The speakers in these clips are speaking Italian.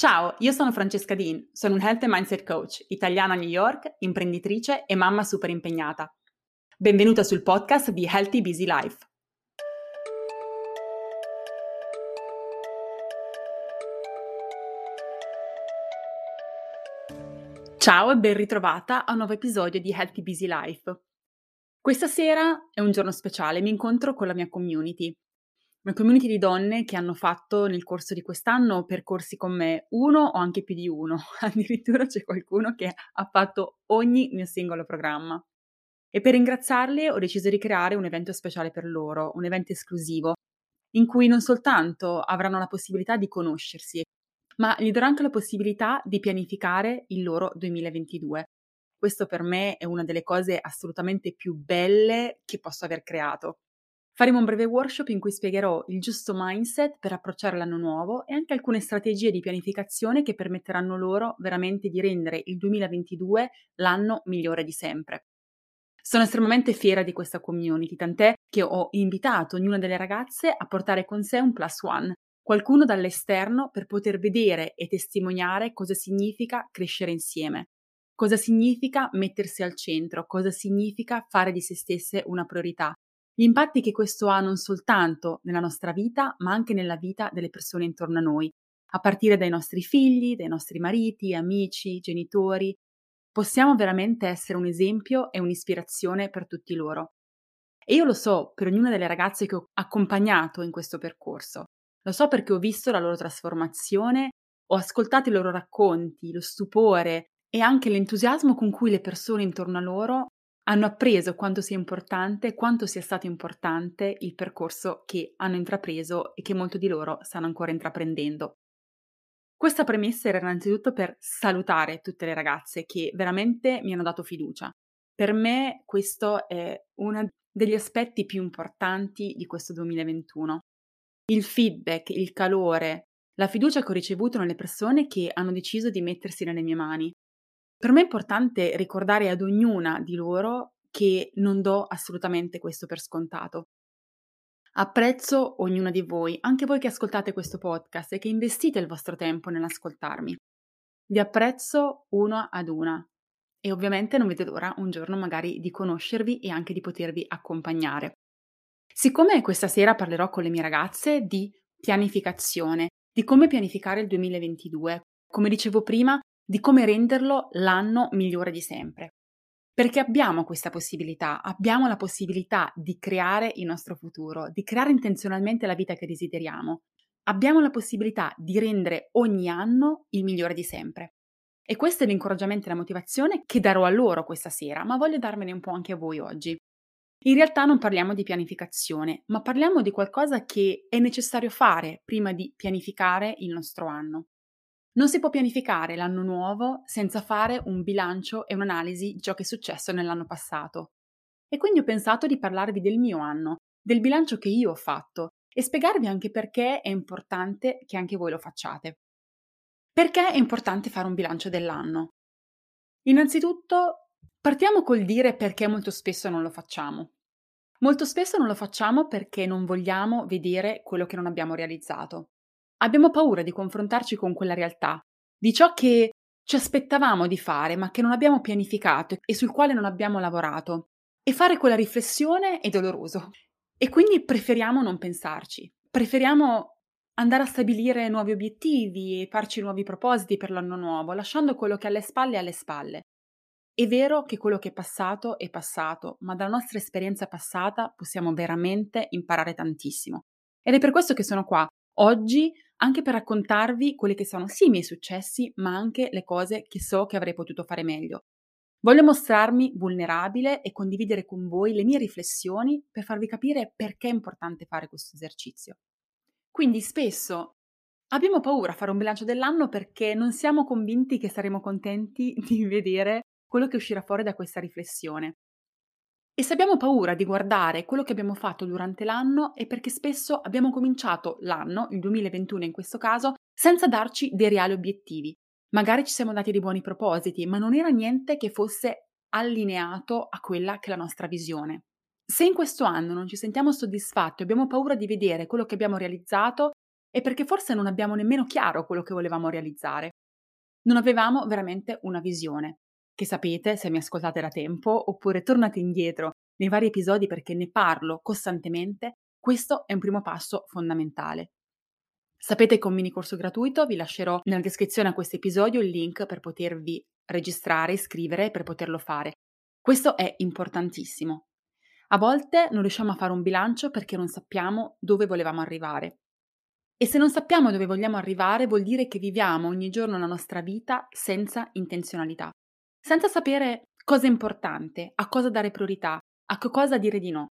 Ciao, io sono Francesca Dean, sono un Health and Mindset Coach, italiana a New York, imprenditrice e mamma super impegnata. Benvenuta sul podcast di Healthy Busy Life. Ciao e ben ritrovata a un nuovo episodio di Healthy Busy Life. Questa sera è un giorno speciale, mi incontro con la mia community, una community di donne che hanno fatto nel corso di quest'anno percorsi con me, uno o anche più di uno. Addirittura c'è qualcuno che ha fatto ogni mio singolo programma. E per ringraziarle ho deciso di creare un evento speciale per loro, un evento esclusivo, in cui non soltanto avranno la possibilità di conoscersi, ma gli darò anche la possibilità di pianificare il loro 2022. Questo per me è una delle cose assolutamente più belle che posso aver creato. Faremo un breve workshop in cui spiegherò il giusto mindset per approcciare l'anno nuovo e anche alcune strategie di pianificazione che permetteranno loro veramente di rendere il 2022 l'anno migliore di sempre. Sono estremamente fiera di questa community, tant'è che ho invitato ognuna delle ragazze a portare con sé un plus one, qualcuno dall'esterno per poter vedere e testimoniare cosa significa crescere insieme, cosa significa mettersi al centro, cosa significa fare di se stesse una priorità, gli impatti che questo ha non soltanto nella nostra vita, ma anche nella vita delle persone intorno a noi, a partire dai nostri figli, dai nostri mariti, amici, genitori. Possiamo veramente essere un esempio e un'ispirazione per tutti loro. E io lo so per ognuna delle ragazze che ho accompagnato in questo percorso. Lo so perché ho visto la loro trasformazione, ho ascoltato i loro racconti, lo stupore e anche l'entusiasmo con cui le persone intorno a loro hanno appreso quanto sia importante, quanto sia stato importante il percorso che hanno intrapreso e che molto di loro stanno ancora intraprendendo. Questa premessa era innanzitutto per salutare tutte le ragazze che veramente mi hanno dato fiducia. Per me questo è uno degli aspetti più importanti di questo 2021. Il feedback, il calore, la fiducia che ho ricevuto nelle persone che hanno deciso di mettersi nelle mie mani, per me è importante ricordare ad ognuna di loro che non do assolutamente questo per scontato. Apprezzo ognuna di voi, anche voi che ascoltate questo podcast e che investite il vostro tempo nell'ascoltarmi. Vi apprezzo una ad una e ovviamente non vedo l'ora un giorno magari di conoscervi e anche di potervi accompagnare. Siccome questa sera parlerò con le mie ragazze di pianificazione, di come pianificare il 2022, come dicevo prima, di come renderlo l'anno migliore di sempre. Perché abbiamo questa possibilità, abbiamo la possibilità di creare il nostro futuro, di creare intenzionalmente la vita che desideriamo. Abbiamo la possibilità di rendere ogni anno il migliore di sempre. E questo è l'incoraggiamento e la motivazione che darò a loro questa sera, ma voglio darmene un po' anche a voi oggi. In realtà non parliamo di pianificazione, ma parliamo di qualcosa che è necessario fare prima di pianificare il nostro anno. Non si può pianificare l'anno nuovo senza fare un bilancio e un'analisi di ciò che è successo nell'anno passato. E quindi ho pensato di parlarvi del mio anno, del bilancio che io ho fatto e spiegarvi anche perché è importante che anche voi lo facciate. Perché è importante fare un bilancio dell'anno? Innanzitutto, partiamo col dire perché molto spesso non lo facciamo. Molto spesso non lo facciamo perché non vogliamo vedere quello che non abbiamo realizzato. Abbiamo paura di confrontarci con quella realtà, di ciò che ci aspettavamo di fare ma che non abbiamo pianificato e sul quale non abbiamo lavorato. E fare quella riflessione è doloroso. E quindi preferiamo non pensarci. Preferiamo andare a stabilire nuovi obiettivi e farci nuovi propositi per l'anno nuovo, lasciando quello che è alle spalle alle spalle. È vero che quello che è passato è passato, ma dalla nostra esperienza passata possiamo veramente imparare tantissimo. Ed è per questo che sono qua, oggi, anche per raccontarvi quelli che sono sì i miei successi, ma anche le cose che so che avrei potuto fare meglio. Voglio mostrarmi vulnerabile e condividere con voi le mie riflessioni per farvi capire perché è importante fare questo esercizio. Quindi spesso abbiamo paura a fare un bilancio dell'anno perché non siamo convinti che saremo contenti di vedere quello che uscirà fuori da questa riflessione. E se abbiamo paura di guardare quello che abbiamo fatto durante l'anno è perché spesso abbiamo cominciato l'anno, il 2021 in questo caso, senza darci dei reali obiettivi. Magari ci siamo dati dei buoni propositi, ma non era niente che fosse allineato a quella che è la nostra visione. Se in questo anno non ci sentiamo soddisfatti, abbiamo paura di vedere quello che abbiamo realizzato, e perché forse non abbiamo nemmeno chiaro quello che volevamo realizzare. Non avevamo veramente una visione, che sapete se mi ascoltate da tempo, oppure tornate indietro nei vari episodi perché ne parlo costantemente, questo è un primo passo fondamentale. Sapete che ho un mini corso gratuito, vi lascerò nella descrizione a questo episodio il link per potervi registrare, iscrivere per poterlo fare. Questo è importantissimo. A volte non riusciamo a fare un bilancio perché non sappiamo dove volevamo arrivare. E se non sappiamo dove vogliamo arrivare vuol dire che viviamo ogni giorno la nostra vita senza intenzionalità, senza sapere cosa è importante, a cosa dare priorità, a che cosa dire di no.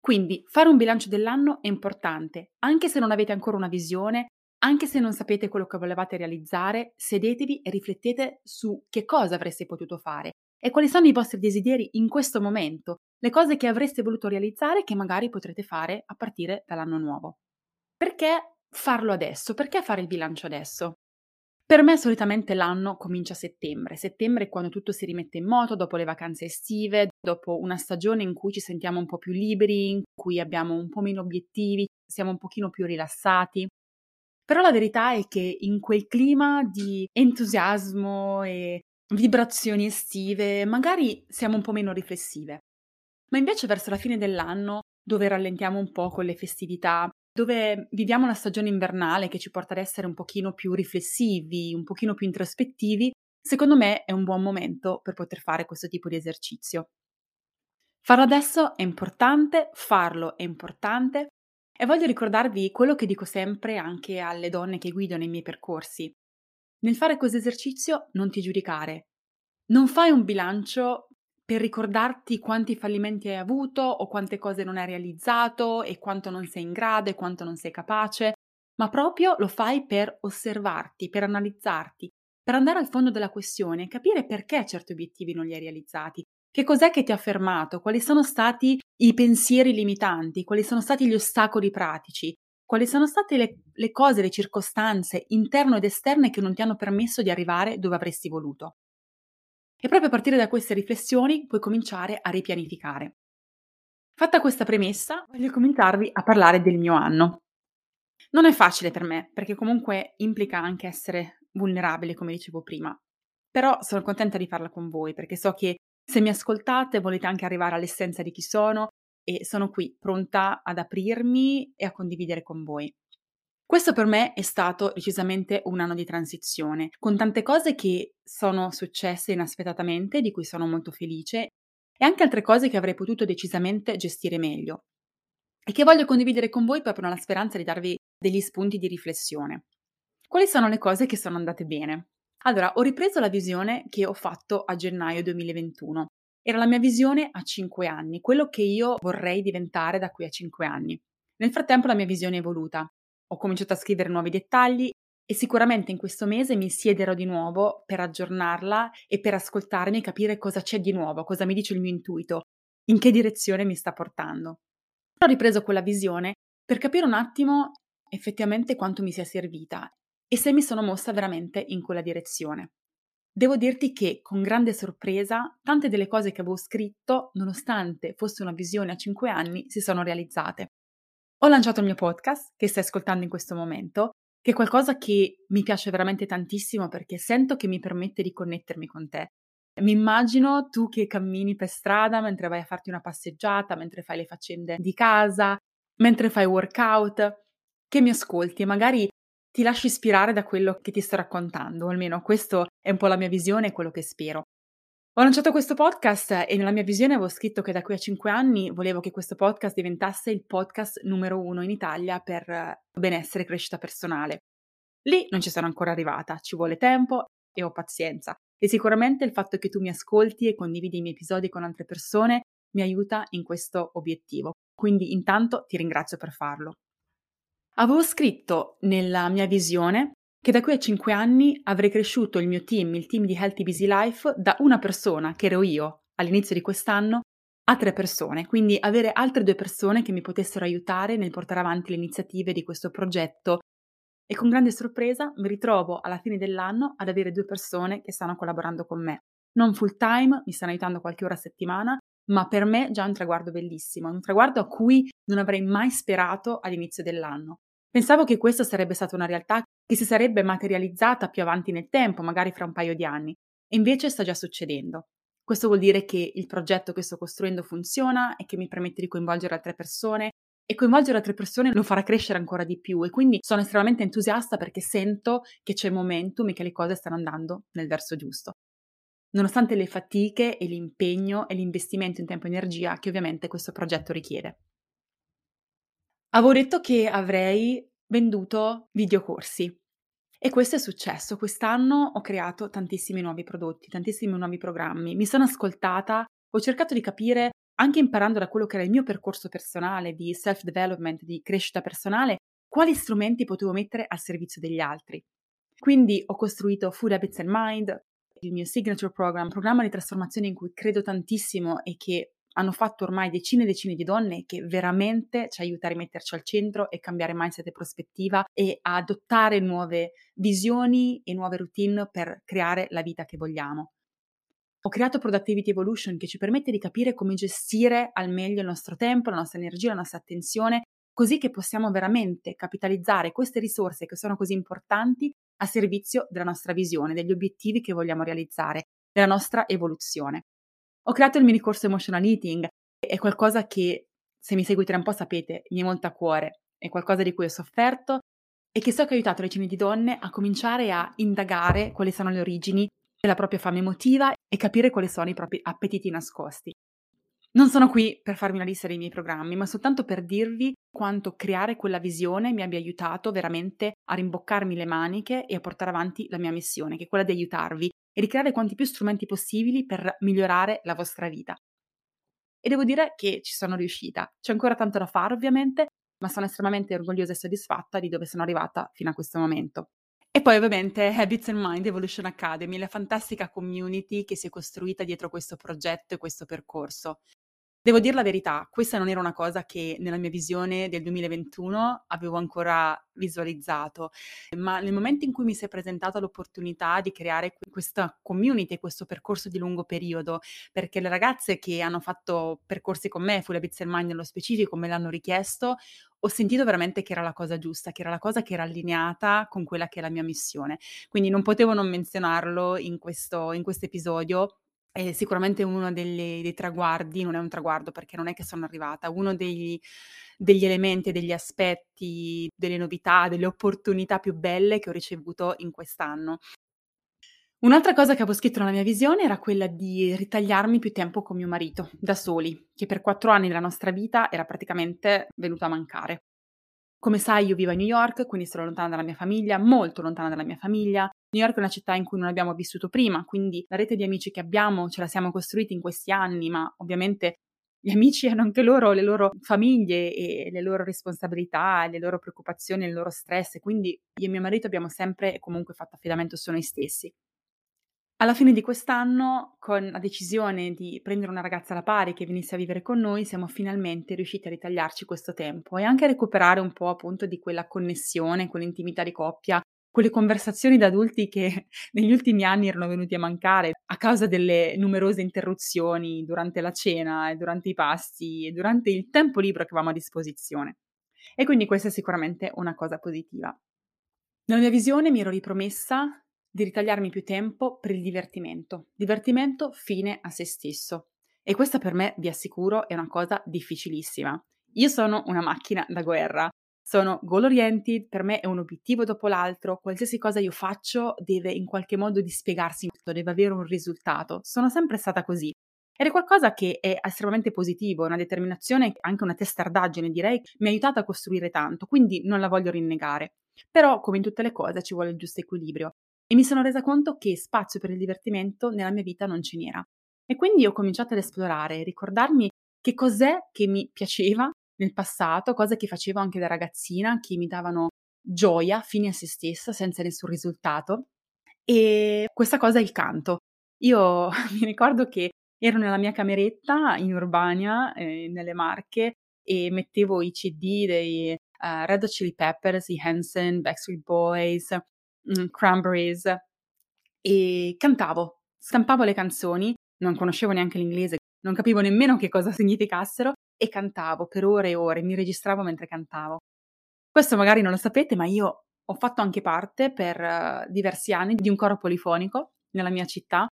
Quindi fare un bilancio dell'anno è importante, anche se non avete ancora una visione, anche se non sapete quello che volevate realizzare, sedetevi e riflettete su che cosa avreste potuto fare e quali sono i vostri desideri in questo momento, le cose che avreste voluto realizzare che magari potrete fare a partire dall'anno nuovo. Perché farlo adesso? Perché fare il bilancio adesso? Per me solitamente l'anno comincia a settembre. Settembre è quando tutto si rimette in moto dopo le vacanze estive, dopo una stagione in cui ci sentiamo un po' più liberi, in cui abbiamo un po' meno obiettivi, siamo un pochino più rilassati. Però la verità è che in quel clima di entusiasmo e vibrazioni estive magari siamo un po' meno riflessive. Ma invece verso la fine dell'anno, dove rallentiamo un po' con le festività, dove viviamo una stagione invernale che ci porta ad essere un pochino più riflessivi, un pochino più introspettivi, secondo me è un buon momento per poter fare questo tipo di esercizio. Farlo adesso è importante, farlo è importante e voglio ricordarvi quello che dico sempre anche alle donne che guido nei miei percorsi. Nel fare questo esercizio non ti giudicare. Non fai un bilancio per ricordarti quanti fallimenti hai avuto o quante cose non hai realizzato e quanto non sei in grado e quanto non sei capace, ma proprio lo fai per osservarti, per analizzarti, per andare al fondo della questione e capire perché certi obiettivi non li hai realizzati, che cos'è che ti ha fermato, quali sono stati i pensieri limitanti, quali sono stati gli ostacoli pratici, quali sono state le, le cose, le circostanze interne ed esterne che non ti hanno permesso di arrivare dove avresti voluto. E proprio a partire da queste riflessioni puoi cominciare a ripianificare. Fatta questa premessa, voglio cominciarvi a parlare del mio anno. Non è facile per me, perché comunque implica anche essere vulnerabile, come dicevo prima. Però sono contenta di farla con voi, perché so che se mi ascoltate volete anche arrivare all'essenza di chi sono e sono qui pronta ad aprirmi e a condividere con voi. Questo per me è stato decisamente un anno di transizione, con tante cose che sono successe inaspettatamente, di cui sono molto felice, e anche altre cose che avrei potuto decisamente gestire meglio, e che voglio condividere con voi proprio nella speranza di darvi degli spunti di riflessione. Quali sono le cose che sono andate bene? Allora, ho ripreso la visione che ho fatto a gennaio 2021. Era la mia visione a 5 anni, quello che io vorrei diventare da qui a 5 anni. Nel frattempo la mia visione è evoluta ho cominciato a scrivere nuovi dettagli e sicuramente in questo mese mi siederò di nuovo per aggiornarla e per ascoltarmi e capire cosa c'è di nuovo, cosa mi dice il mio intuito, in che direzione mi sta portando. Ho ripreso quella visione per capire un attimo effettivamente quanto mi sia servita e se mi sono mossa veramente in quella direzione. Devo dirti che, con grande sorpresa, tante delle cose che avevo scritto, nonostante fosse una visione a 5 anni, si sono realizzate. Ho lanciato il mio podcast che stai ascoltando in questo momento, che è qualcosa che mi piace veramente tantissimo perché sento che mi permette di connettermi con te. Mi immagino tu che cammini per strada mentre vai a farti una passeggiata, mentre fai le faccende di casa, mentre fai workout, che mi ascolti e magari ti lasci ispirare da quello che ti sto raccontando, o almeno questo è un po' la mia visione e quello che spero. Ho lanciato questo podcast e nella mia visione avevo scritto che da qui a cinque anni volevo che questo podcast diventasse il podcast numero uno in Italia per eh, benessere e crescita personale. Lì non ci sono ancora arrivata, ci vuole tempo e ho pazienza. E sicuramente il fatto che tu mi ascolti e condividi i miei episodi con altre persone mi aiuta in questo obiettivo. Quindi intanto ti ringrazio per farlo. Avevo scritto nella mia visione che da qui a 5 anni avrei cresciuto il mio team, il team di Healthy Busy Life, da una persona, che ero io all'inizio di quest'anno, a tre persone, quindi avere altre due persone che mi potessero aiutare nel portare avanti le iniziative di questo progetto. E con grande sorpresa mi ritrovo alla fine dell'anno ad avere due persone che stanno collaborando con me. Non full time, mi stanno aiutando qualche ora a settimana, ma per me già un traguardo bellissimo, un traguardo a cui non avrei mai sperato all'inizio dell'anno. Pensavo che questa sarebbe stata una realtà che si sarebbe materializzata più avanti nel tempo, magari fra un paio di anni, e invece sta già succedendo. Questo vuol dire che il progetto che sto costruendo funziona e che mi permette di coinvolgere altre persone e coinvolgere altre persone lo farà crescere ancora di più e quindi sono estremamente entusiasta perché sento che c'è momentum e che le cose stanno andando nel verso giusto. Nonostante le fatiche e l'impegno e l'investimento in tempo e energia che ovviamente questo progetto richiede. Avevo detto che avrei venduto videocorsi e questo è successo. Quest'anno ho creato tantissimi nuovi prodotti, tantissimi nuovi programmi. Mi sono ascoltata, ho cercato di capire anche imparando da quello che era il mio percorso personale di self-development, di crescita personale, quali strumenti potevo mettere al servizio degli altri. Quindi ho costruito Food Habits and Mind, il mio signature program, programma di trasformazione in cui credo tantissimo e che hanno fatto ormai decine e decine di donne che veramente ci aiuta a rimetterci al centro e cambiare mindset e prospettiva e a adottare nuove visioni e nuove routine per creare la vita che vogliamo. Ho creato Productivity Evolution che ci permette di capire come gestire al meglio il nostro tempo, la nostra energia, la nostra attenzione, così che possiamo veramente capitalizzare queste risorse che sono così importanti a servizio della nostra visione, degli obiettivi che vogliamo realizzare, della nostra evoluzione. Ho creato il mini corso Emotional Eating, è qualcosa che, se mi seguite un po' sapete, mi è molto a cuore, è qualcosa di cui ho sofferto e che so che ha aiutato decine di donne a cominciare a indagare quali sono le origini della propria fame emotiva e capire quali sono i propri appetiti nascosti. Non sono qui per farvi una lista dei miei programmi, ma soltanto per dirvi quanto creare quella visione mi abbia aiutato veramente a rimboccarmi le maniche e a portare avanti la mia missione, che è quella di aiutarvi e di creare quanti più strumenti possibili per migliorare la vostra vita. E devo dire che ci sono riuscita. C'è ancora tanto da fare, ovviamente, ma sono estremamente orgogliosa e soddisfatta di dove sono arrivata fino a questo momento. E poi ovviamente Habits and Mind Evolution Academy, la fantastica community che si è costruita dietro questo progetto e questo percorso. Devo dire la verità, questa non era una cosa che nella mia visione del 2021 avevo ancora visualizzato, ma nel momento in cui mi si è presentata l'opportunità di creare questa community, questo percorso di lungo periodo, perché le ragazze che hanno fatto percorsi con me, and Mind nello specifico, me l'hanno richiesto, ho sentito veramente che era la cosa giusta, che era la cosa che era allineata con quella che è la mia missione. Quindi non potevo non menzionarlo in questo, in questo episodio è sicuramente uno delle, dei traguardi, non è un traguardo perché non è che sono arrivata, uno degli, degli elementi, degli aspetti, delle novità, delle opportunità più belle che ho ricevuto in quest'anno. Un'altra cosa che avevo scritto nella mia visione era quella di ritagliarmi più tempo con mio marito, da soli, che per quattro anni della nostra vita era praticamente venuto a mancare. Come sai, io vivo a New York, quindi sono lontana dalla mia famiglia, molto lontana dalla mia famiglia. New York è una città in cui non abbiamo vissuto prima, quindi la rete di amici che abbiamo ce la siamo costruita in questi anni, ma ovviamente gli amici hanno anche loro le loro famiglie e le loro responsabilità, le loro preoccupazioni, il loro stress, quindi io e mio marito abbiamo sempre comunque fatto affidamento su noi stessi. Alla fine di quest'anno, con la decisione di prendere una ragazza alla pari che venisse a vivere con noi, siamo finalmente riusciti a ritagliarci questo tempo e anche a recuperare un po' appunto di quella connessione, quell'intimità di coppia, quelle conversazioni da adulti che negli ultimi anni erano venuti a mancare a causa delle numerose interruzioni durante la cena e durante i pasti e durante il tempo libero che avevamo a disposizione. E quindi questa è sicuramente una cosa positiva. Nella mia visione mi ero ripromessa di ritagliarmi più tempo per il divertimento. Divertimento fine a se stesso. E questa per me, vi assicuro, è una cosa difficilissima. Io sono una macchina da guerra. Sono goal oriented, per me è un obiettivo dopo l'altro, qualsiasi cosa io faccio deve in qualche modo dispiegarsi, deve avere un risultato. Sono sempre stata così. Ed è qualcosa che è estremamente positivo, una determinazione, anche una testardaggine direi, mi ha aiutato a costruire tanto, quindi non la voglio rinnegare. Però, come in tutte le cose, ci vuole il giusto equilibrio e mi sono resa conto che spazio per il divertimento nella mia vita non ce n'era. E quindi ho cominciato ad esplorare, ricordarmi che cos'è che mi piaceva nel passato, cose che facevo anche da ragazzina, che mi davano gioia fine a se stessa, senza nessun risultato. E questa cosa è il canto. Io mi ricordo che ero nella mia cameretta in Urbania, eh, nelle Marche, e mettevo i CD dei uh, Red Chili Peppers, i Hanson, Backstreet Boys, mm, Cranberries e cantavo, stampavo le canzoni, non conoscevo neanche l'inglese, non capivo nemmeno che cosa significassero e cantavo per ore e ore, mi registravo mentre cantavo. Questo magari non lo sapete, ma io ho fatto anche parte per uh, diversi anni di un coro polifonico nella mia città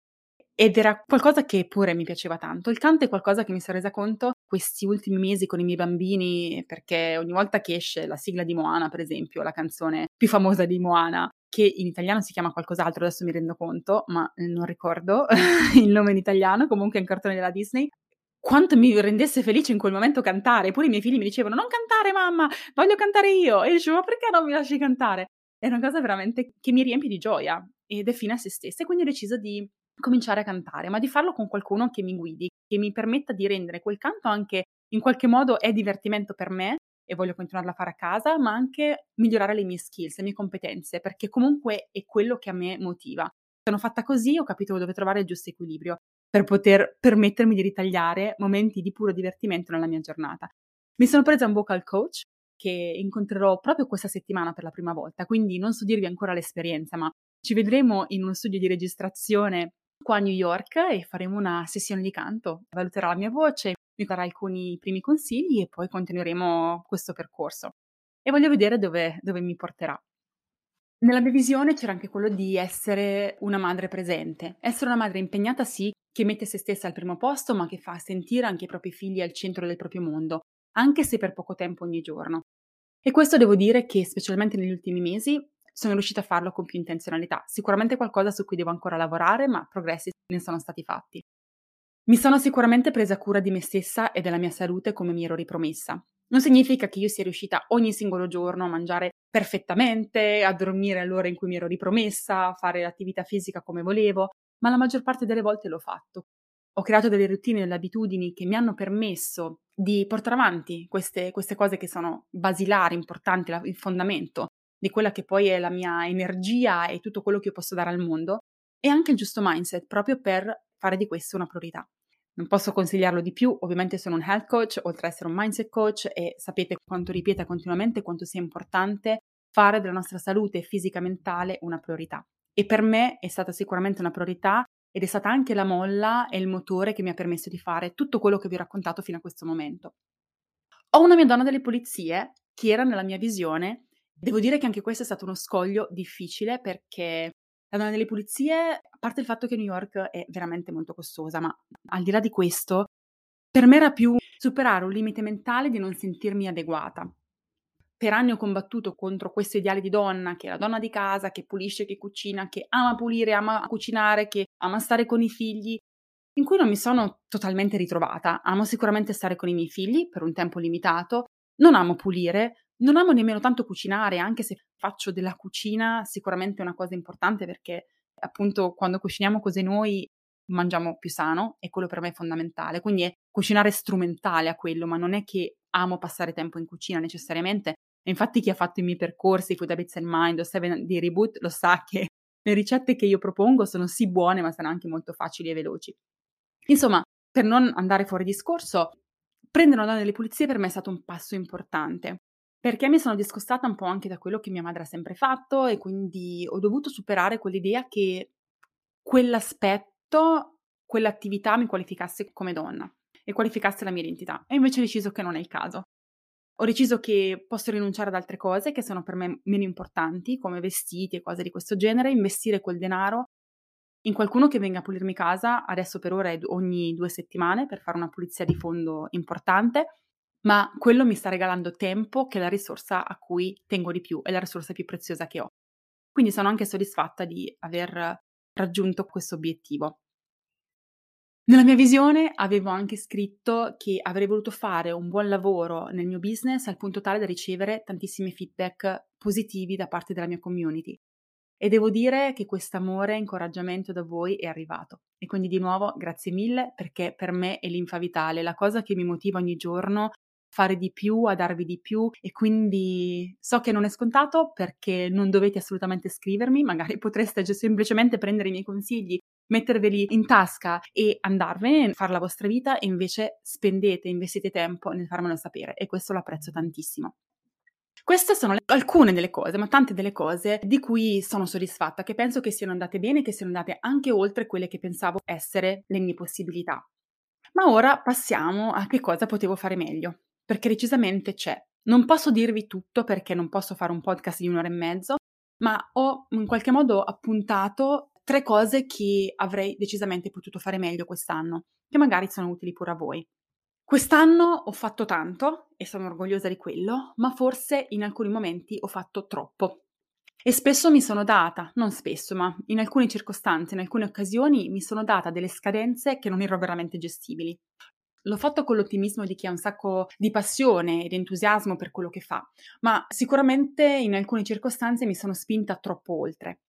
ed era qualcosa che pure mi piaceva tanto. Il canto è qualcosa che mi sono resa conto questi ultimi mesi con i miei bambini, perché ogni volta che esce la sigla di Moana, per esempio, la canzone più famosa di Moana, che in italiano si chiama qualcos'altro, adesso mi rendo conto, ma non ricordo il nome in italiano, comunque è un cartone della Disney, quanto mi rendesse felice in quel momento cantare. Pure i miei figli mi dicevano: Non cantare, mamma, voglio cantare io. E io dicevo: Ma perché non mi lasci cantare? È una cosa veramente che mi riempie di gioia ed è fine a se stessa. E quindi ho deciso di cominciare a cantare, ma di farlo con qualcuno che mi guidi, che mi permetta di rendere quel canto anche in qualche modo è divertimento per me e voglio continuarla a fare a casa, ma anche migliorare le mie skills, le mie competenze, perché comunque è quello che a me motiva. Sono fatta così, ho capito dove trovare il giusto equilibrio per poter permettermi di ritagliare momenti di puro divertimento nella mia giornata. Mi sono presa un vocal coach che incontrerò proprio questa settimana per la prima volta, quindi non so dirvi ancora l'esperienza, ma ci vedremo in uno studio di registrazione qua a New York e faremo una sessione di canto. Valuterà la mia voce, mi darà alcuni primi consigli e poi continueremo questo percorso. E voglio vedere dove, dove mi porterà. Nella mia visione c'era anche quello di essere una madre presente, essere una madre impegnata sì, che mette se stessa al primo posto, ma che fa sentire anche i propri figli al centro del proprio mondo, anche se per poco tempo ogni giorno. E questo devo dire che, specialmente negli ultimi mesi, sono riuscita a farlo con più intenzionalità. Sicuramente qualcosa su cui devo ancora lavorare, ma progressi ne sono stati fatti. Mi sono sicuramente presa cura di me stessa e della mia salute come mi ero ripromessa. Non significa che io sia riuscita ogni singolo giorno a mangiare perfettamente, a dormire all'ora in cui mi ero ripromessa, a fare l'attività fisica come volevo, ma la maggior parte delle volte l'ho fatto. Ho creato delle routine e delle abitudini che mi hanno permesso di portare avanti queste, queste cose che sono basilari, importanti, il fondamento di quella che poi è la mia energia e tutto quello che io posso dare al mondo, e anche il giusto mindset proprio per fare di questo una priorità. Non posso consigliarlo di più, ovviamente sono un health coach, oltre ad essere un mindset coach e sapete quanto ripeta continuamente quanto sia importante fare della nostra salute fisica e mentale una priorità. E per me è stata sicuramente una priorità ed è stata anche la molla e il motore che mi ha permesso di fare tutto quello che vi ho raccontato fino a questo momento. Ho una mia donna delle pulizie che era nella mia visione Devo dire che anche questo è stato uno scoglio difficile perché la donna delle pulizie, a parte il fatto che New York è veramente molto costosa, ma al di là di questo, per me era più superare un limite mentale di non sentirmi adeguata. Per anni ho combattuto contro questo ideale di donna, che è la donna di casa, che pulisce, che cucina, che ama pulire, ama cucinare, che ama stare con i figli, in cui non mi sono totalmente ritrovata. Amo sicuramente stare con i miei figli per un tempo limitato, non amo pulire, non amo nemmeno tanto cucinare, anche se faccio della cucina sicuramente una cosa importante perché appunto quando cuciniamo cose noi mangiamo più sano e quello per me è fondamentale. Quindi è cucinare strumentale a quello, ma non è che amo passare tempo in cucina necessariamente. E infatti chi ha fatto i miei percorsi, Food Habits and Mind o Seven di Reboot, lo sa che le ricette che io propongo sono sì buone, ma sono anche molto facili e veloci. Insomma, per non andare fuori discorso, prendere una donna delle pulizie per me è stato un passo importante perché mi sono discostata un po' anche da quello che mia madre ha sempre fatto e quindi ho dovuto superare quell'idea che quell'aspetto, quell'attività mi qualificasse come donna e qualificasse la mia identità. E invece ho deciso che non è il caso. Ho deciso che posso rinunciare ad altre cose che sono per me meno importanti, come vestiti e cose di questo genere, investire quel denaro in qualcuno che venga a pulirmi casa, adesso per ora è ogni due settimane per fare una pulizia di fondo importante, ma quello mi sta regalando tempo che è la risorsa a cui tengo di più, è la risorsa più preziosa che ho. Quindi sono anche soddisfatta di aver raggiunto questo obiettivo. Nella mia visione avevo anche scritto che avrei voluto fare un buon lavoro nel mio business al punto tale da ricevere tantissimi feedback positivi da parte della mia community. E devo dire che questo amore e incoraggiamento da voi è arrivato. E quindi di nuovo grazie mille perché per me è l'infa vitale, la cosa che mi motiva ogni giorno fare di più, a darvi di più e quindi so che non è scontato perché non dovete assolutamente scrivermi, magari potreste semplicemente prendere i miei consigli, metterveli in tasca e andarvene, fare la vostra vita e invece spendete, investite tempo nel farmelo sapere e questo lo apprezzo tantissimo. Queste sono le, alcune delle cose, ma tante delle cose di cui sono soddisfatta, che penso che siano andate bene, che siano andate anche oltre quelle che pensavo essere le mie possibilità. Ma ora passiamo a che cosa potevo fare meglio perché decisamente c'è Non posso dirvi tutto perché non posso fare un podcast di un'ora e mezzo, ma ho in qualche modo appuntato tre cose che avrei decisamente potuto fare meglio quest'anno, che magari sono utili pure a voi. Quest'anno ho fatto tanto e sono orgogliosa di quello, ma forse in alcuni momenti ho fatto troppo. E spesso mi sono data, non spesso, ma in alcune circostanze, in alcune occasioni, mi sono data delle scadenze che non erano veramente gestibili. L'ho fatto con l'ottimismo di chi ha un sacco di passione ed entusiasmo per quello che fa, ma sicuramente in alcune circostanze mi sono spinta troppo oltre.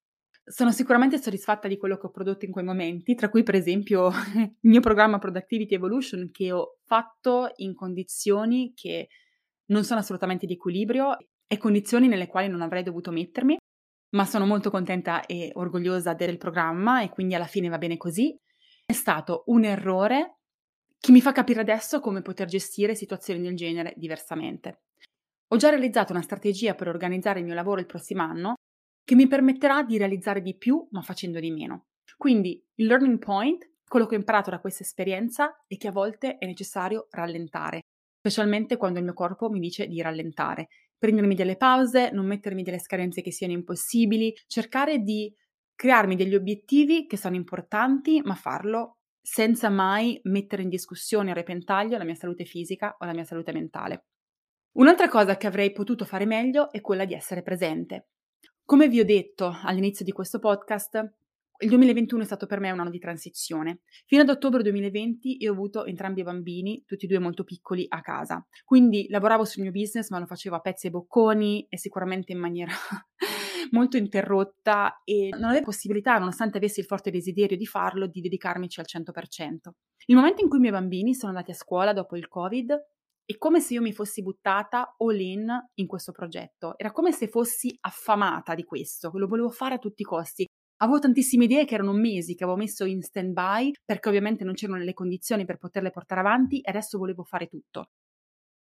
Sono sicuramente soddisfatta di quello che ho prodotto in quei momenti, tra cui per esempio il mio programma Productivity Evolution che ho fatto in condizioni che non sono assolutamente di equilibrio e condizioni nelle quali non avrei dovuto mettermi, ma sono molto contenta e orgogliosa del programma e quindi alla fine va bene così. È stato un errore che mi fa capire adesso come poter gestire situazioni del genere diversamente. Ho già realizzato una strategia per organizzare il mio lavoro il prossimo anno che mi permetterà di realizzare di più ma facendo di meno. Quindi il learning point, quello che ho imparato da questa esperienza è che a volte è necessario rallentare, specialmente quando il mio corpo mi dice di rallentare, prendermi delle pause, non mettermi delle scadenze che siano impossibili, cercare di crearmi degli obiettivi che sono importanti, ma farlo senza mai mettere in discussione o repentaglio la mia salute fisica o la mia salute mentale. Un'altra cosa che avrei potuto fare meglio è quella di essere presente. Come vi ho detto all'inizio di questo podcast, il 2021 è stato per me un anno di transizione. Fino ad ottobre 2020 io ho avuto entrambi i bambini, tutti e due molto piccoli, a casa. Quindi lavoravo sul mio business, ma lo facevo a pezzi e bocconi e sicuramente in maniera molto interrotta e non avevo possibilità, nonostante avessi il forte desiderio di farlo, di dedicarmici al 100%. Il momento in cui i miei bambini sono andati a scuola dopo il Covid è come se io mi fossi buttata all in in questo progetto. Era come se fossi affamata di questo, lo volevo fare a tutti i costi. Avevo tantissime idee che erano mesi che avevo messo in stand by perché ovviamente non c'erano le condizioni per poterle portare avanti e adesso volevo fare tutto.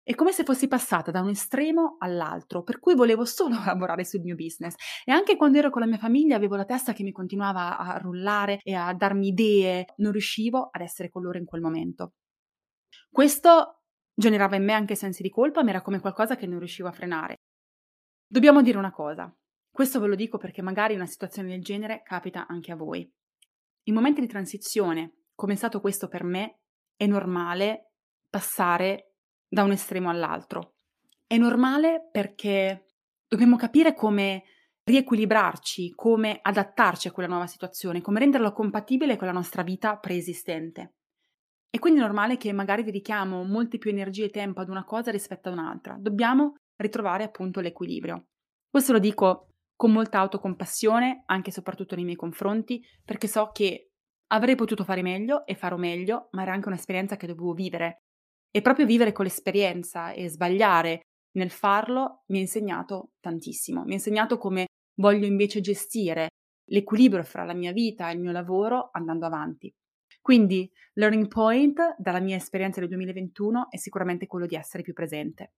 È come se fossi passata da un estremo all'altro, per cui volevo solo lavorare sul mio business. E anche quando ero con la mia famiglia avevo la testa che mi continuava a rullare e a darmi idee, non riuscivo ad essere con loro in quel momento. Questo Generava in me anche sensi di colpa, ma era come qualcosa che non riuscivo a frenare. Dobbiamo dire una cosa. Questo ve lo dico perché magari una situazione del genere capita anche a voi. In momenti di transizione, come è stato questo per me, è normale passare da un estremo all'altro. È normale perché dobbiamo capire come riequilibrarci, come adattarci a quella nuova situazione, come renderla compatibile con la nostra vita preesistente. E quindi è normale che magari dedichiamo molte più energie e tempo ad una cosa rispetto ad un'altra. Dobbiamo ritrovare appunto l'equilibrio. Questo lo dico con molta autocompassione, anche e soprattutto nei miei confronti, perché so che avrei potuto fare meglio e farò meglio, ma era anche un'esperienza che dovevo vivere. E proprio vivere con l'esperienza e sbagliare nel farlo mi ha insegnato tantissimo. Mi ha insegnato come voglio invece gestire l'equilibrio fra la mia vita e il mio lavoro andando avanti. Quindi, learning point dalla mia esperienza del 2021 è sicuramente quello di essere più presente.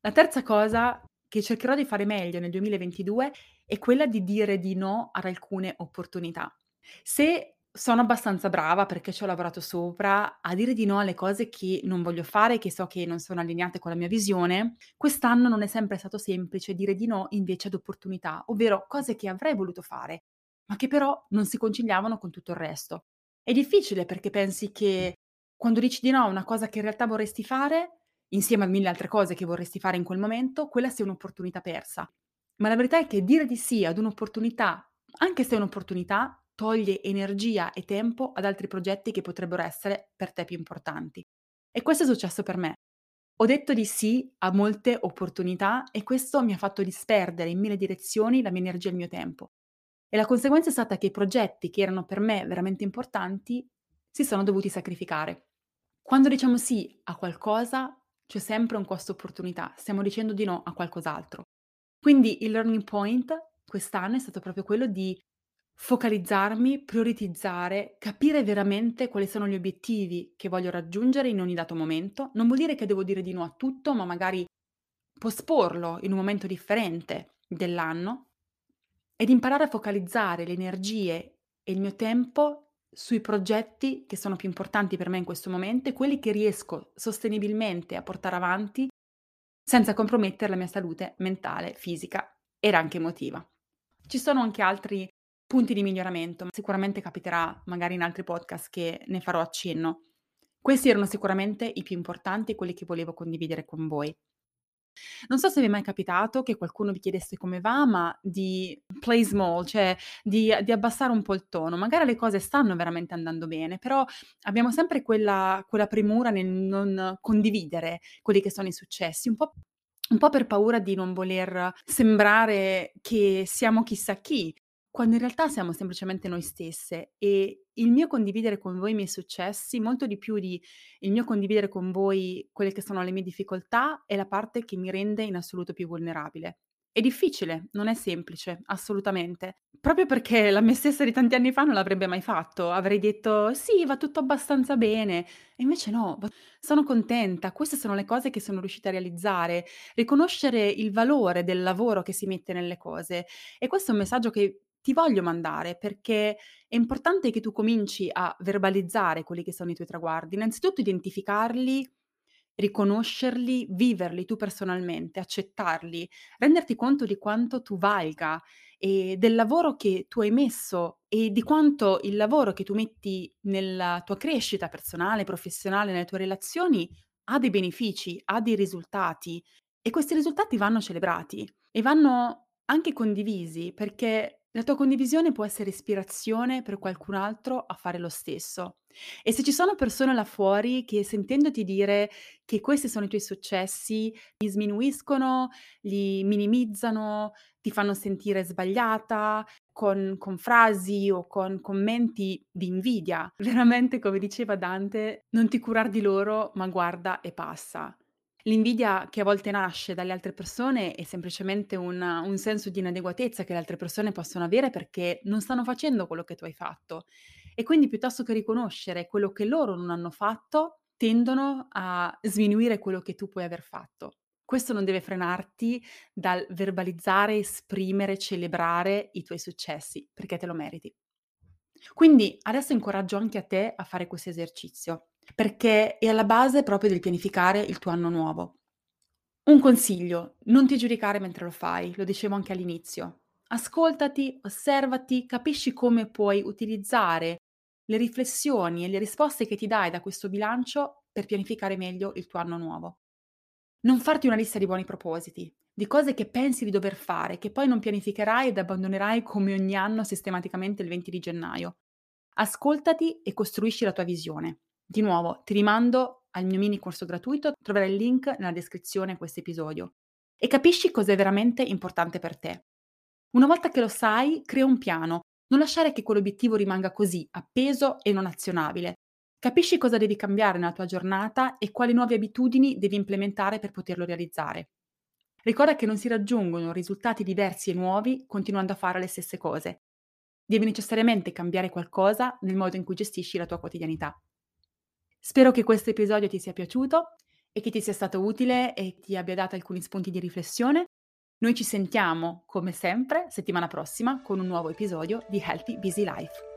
La terza cosa che cercherò di fare meglio nel 2022 è quella di dire di no ad alcune opportunità. Se sono abbastanza brava perché ci ho lavorato sopra a dire di no alle cose che non voglio fare, che so che non sono allineate con la mia visione, quest'anno non è sempre stato semplice dire di no invece ad opportunità, ovvero cose che avrei voluto fare, ma che però non si conciliavano con tutto il resto. È difficile perché pensi che quando dici di no a una cosa che in realtà vorresti fare, insieme a mille altre cose che vorresti fare in quel momento, quella sia un'opportunità persa. Ma la verità è che dire di sì ad un'opportunità, anche se è un'opportunità, toglie energia e tempo ad altri progetti che potrebbero essere per te più importanti. E questo è successo per me. Ho detto di sì a molte opportunità e questo mi ha fatto disperdere in mille direzioni la mia energia e il mio tempo. E la conseguenza è stata che i progetti che erano per me veramente importanti si sono dovuti sacrificare. Quando diciamo sì a qualcosa c'è sempre un costo opportunità, stiamo dicendo di no a qualcos'altro. Quindi il learning point quest'anno è stato proprio quello di focalizzarmi, prioritizzare, capire veramente quali sono gli obiettivi che voglio raggiungere in ogni dato momento. Non vuol dire che devo dire di no a tutto, ma magari posporlo in un momento differente dell'anno ed imparare a focalizzare le energie e il mio tempo sui progetti che sono più importanti per me in questo momento e quelli che riesco sostenibilmente a portare avanti senza compromettere la mia salute mentale, fisica ed anche emotiva. Ci sono anche altri punti di miglioramento, sicuramente capiterà magari in altri podcast che ne farò accenno. Questi erano sicuramente i più importanti quelli che volevo condividere con voi. Non so se vi è mai capitato che qualcuno vi chiedesse come va, ma di play small, cioè di, di abbassare un po' il tono. Magari le cose stanno veramente andando bene, però abbiamo sempre quella, quella premura nel non condividere quelli che sono i successi, un po' un po' per paura di non voler sembrare che siamo chissà chi, quando in realtà siamo semplicemente noi stesse e il mio condividere con voi i miei successi, molto di più di il mio condividere con voi quelle che sono le mie difficoltà, è la parte che mi rende in assoluto più vulnerabile. È difficile, non è semplice, assolutamente. Proprio perché la me stessa di tanti anni fa non l'avrebbe mai fatto. Avrei detto sì, va tutto abbastanza bene. E invece no, sono contenta. Queste sono le cose che sono riuscita a realizzare. Riconoscere il valore del lavoro che si mette nelle cose. E questo è un messaggio che ti voglio mandare perché è importante che tu cominci a verbalizzare quelli che sono i tuoi traguardi. Innanzitutto identificarli riconoscerli, viverli tu personalmente, accettarli, renderti conto di quanto tu valga e del lavoro che tu hai messo e di quanto il lavoro che tu metti nella tua crescita personale, professionale, nelle tue relazioni ha dei benefici, ha dei risultati e questi risultati vanno celebrati e vanno anche condivisi perché la tua condivisione può essere ispirazione per qualcun altro a fare lo stesso. E se ci sono persone là fuori che sentendoti dire che questi sono i tuoi successi, li sminuiscono, li minimizzano, ti fanno sentire sbagliata, con, con frasi o con commenti di invidia, veramente come diceva Dante, non ti curar di loro, ma guarda e passa. L'invidia che a volte nasce dalle altre persone è semplicemente un, un senso di inadeguatezza che le altre persone possono avere perché non stanno facendo quello che tu hai fatto. E quindi piuttosto che riconoscere quello che loro non hanno fatto, tendono a sminuire quello che tu puoi aver fatto. Questo non deve frenarti dal verbalizzare, esprimere, celebrare i tuoi successi, perché te lo meriti. Quindi adesso incoraggio anche a te a fare questo esercizio, perché è alla base proprio del pianificare il tuo anno nuovo. Un consiglio, non ti giudicare mentre lo fai, lo dicevo anche all'inizio. Ascoltati, osservati, capisci come puoi utilizzare le riflessioni e le risposte che ti dai da questo bilancio per pianificare meglio il tuo anno nuovo. Non farti una lista di buoni propositi, di cose che pensi di dover fare, che poi non pianificherai ed abbandonerai come ogni anno sistematicamente il 20 di gennaio. Ascoltati e costruisci la tua visione. Di nuovo, ti rimando al mio mini corso gratuito, troverai il link nella descrizione a questo episodio. E capisci cosa è veramente importante per te. Una volta che lo sai, crea un piano. Non lasciare che quell'obiettivo rimanga così, appeso e non azionabile. Capisci cosa devi cambiare nella tua giornata e quali nuove abitudini devi implementare per poterlo realizzare. Ricorda che non si raggiungono risultati diversi e nuovi continuando a fare le stesse cose. Devi necessariamente cambiare qualcosa nel modo in cui gestisci la tua quotidianità. Spero che questo episodio ti sia piaciuto e che ti sia stato utile e ti abbia dato alcuni spunti di riflessione. Noi ci sentiamo, come sempre, settimana prossima con un nuovo episodio di Healthy Busy Life.